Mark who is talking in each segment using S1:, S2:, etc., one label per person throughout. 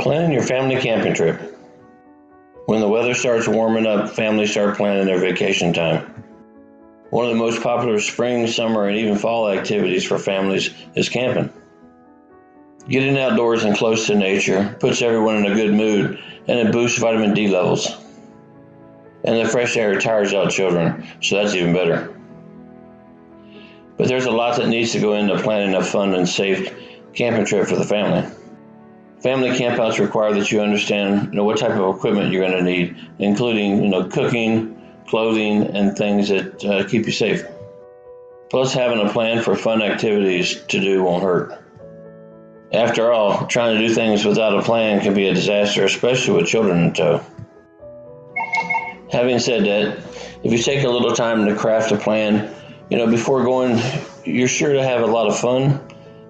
S1: Planning your family camping trip. When the weather starts warming up, families start planning their vacation time. One of the most popular spring, summer, and even fall activities for families is camping. Getting outdoors and close to nature puts everyone in a good mood and it boosts vitamin D levels. And the fresh air tires out children, so that's even better. But there's a lot that needs to go into planning a fun and safe camping trip for the family. Family campouts require that you understand you know, what type of equipment you're going to need, including you know, cooking, clothing, and things that uh, keep you safe. Plus, having a plan for fun activities to do won't hurt. After all, trying to do things without a plan can be a disaster, especially with children in tow. Having said that, if you take a little time to craft a plan, you know, before going, you're sure to have a lot of fun,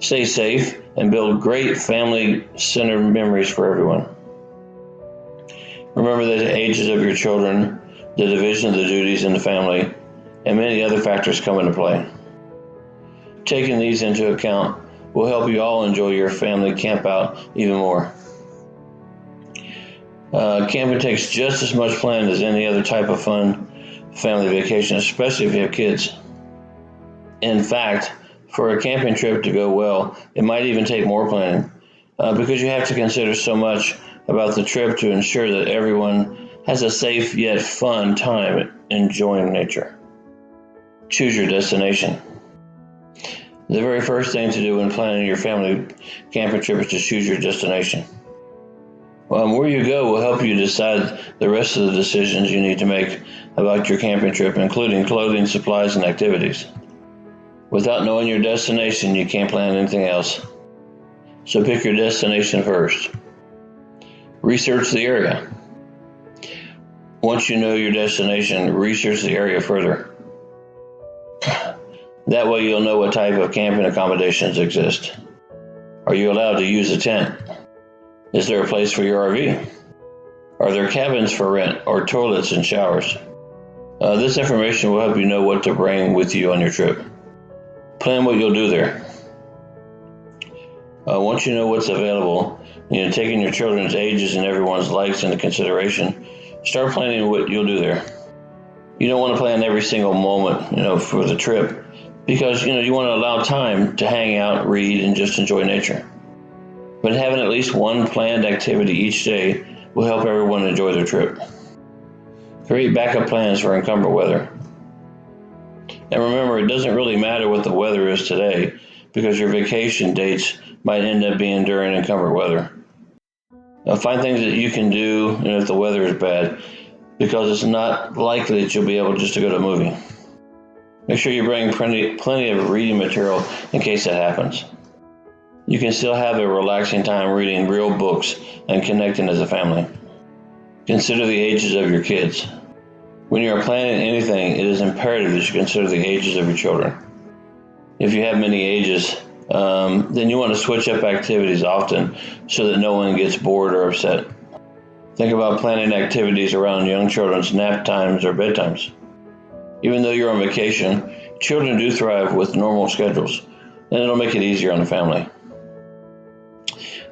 S1: stay safe, and build great family centered memories for everyone. Remember that the ages of your children, the division of the duties in the family, and many other factors come into play. Taking these into account will help you all enjoy your family campout even more. Uh, camping takes just as much planning as any other type of fun family vacation, especially if you have kids. In fact, for a camping trip to go well, it might even take more planning uh, because you have to consider so much about the trip to ensure that everyone has a safe yet fun time enjoying nature. Choose your destination. The very first thing to do when planning your family camping trip is to choose your destination. Um, where you go will help you decide the rest of the decisions you need to make about your camping trip, including clothing, supplies, and activities. Without knowing your destination, you can't plan anything else. So pick your destination first. Research the area. Once you know your destination, research the area further. That way, you'll know what type of camping accommodations exist. Are you allowed to use a tent? Is there a place for your RV? Are there cabins for rent or toilets and showers? Uh, this information will help you know what to bring with you on your trip. Plan what you'll do there. Uh, once you know what's available, you know, taking your children's ages and everyone's likes into consideration, start planning what you'll do there. You don't want to plan every single moment, you know, for the trip because you know you want to allow time to hang out, read, and just enjoy nature. But having at least one planned activity each day will help everyone enjoy their trip. Create backup plans for encumbered weather. And remember, it doesn't really matter what the weather is today because your vacation dates might end up being during encumbered weather. Now, find things that you can do if the weather is bad because it's not likely that you'll be able just to go to a movie. Make sure you bring plenty, plenty of reading material in case that happens. You can still have a relaxing time reading real books and connecting as a family. Consider the ages of your kids. When you are planning anything, it is imperative that you consider the ages of your children. If you have many ages, um, then you want to switch up activities often so that no one gets bored or upset. Think about planning activities around young children's nap times or bedtimes. Even though you're on vacation, children do thrive with normal schedules, and it'll make it easier on the family.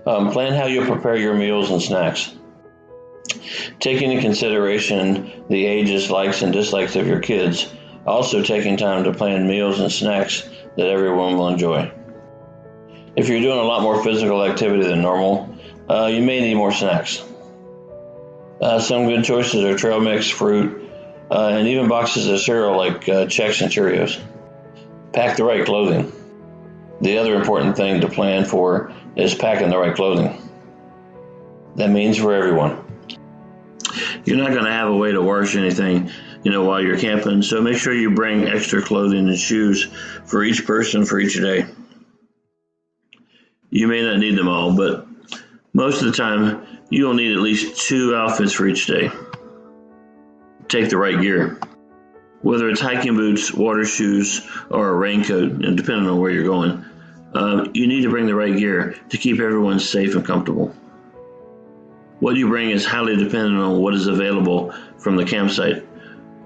S1: Um, plan how you'll prepare your meals and snacks. Taking into consideration the ages, likes, and dislikes of your kids, also taking time to plan meals and snacks that everyone will enjoy. If you're doing a lot more physical activity than normal, uh, you may need more snacks. Uh, some good choices are trail mix, fruit, uh, and even boxes of cereal like uh, Chex and Cheerios. Pack the right clothing. The other important thing to plan for is packing the right clothing. That means for everyone. You're not going to have a way to wash anything, you know, while you're camping, so make sure you bring extra clothing and shoes for each person for each day. You may not need them all, but most of the time, you'll need at least two outfits for each day take the right gear. Whether it's hiking boots, water shoes, or a raincoat, depending on where you're going, uh, you need to bring the right gear to keep everyone safe and comfortable. What you bring is highly dependent on what is available from the campsite,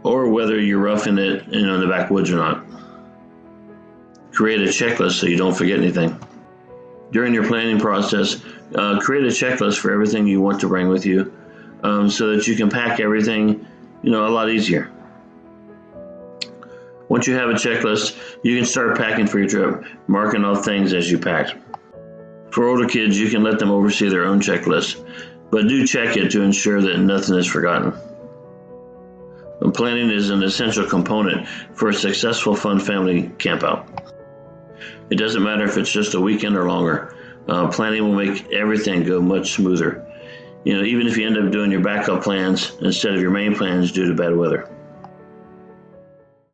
S1: or whether you're roughing it in the backwoods or not. Create a checklist so you don't forget anything. During your planning process, uh, create a checklist for everything you want to bring with you um, so that you can pack everything, you know, a lot easier. Once you have a checklist, you can start packing for your trip, marking off things as you pack. For older kids, you can let them oversee their own checklist, but do check it to ensure that nothing is forgotten. Planning is an essential component for a successful fun family campout. It doesn't matter if it's just a weekend or longer. Uh, planning will make everything go much smoother. You know, even if you end up doing your backup plans instead of your main plans due to bad weather.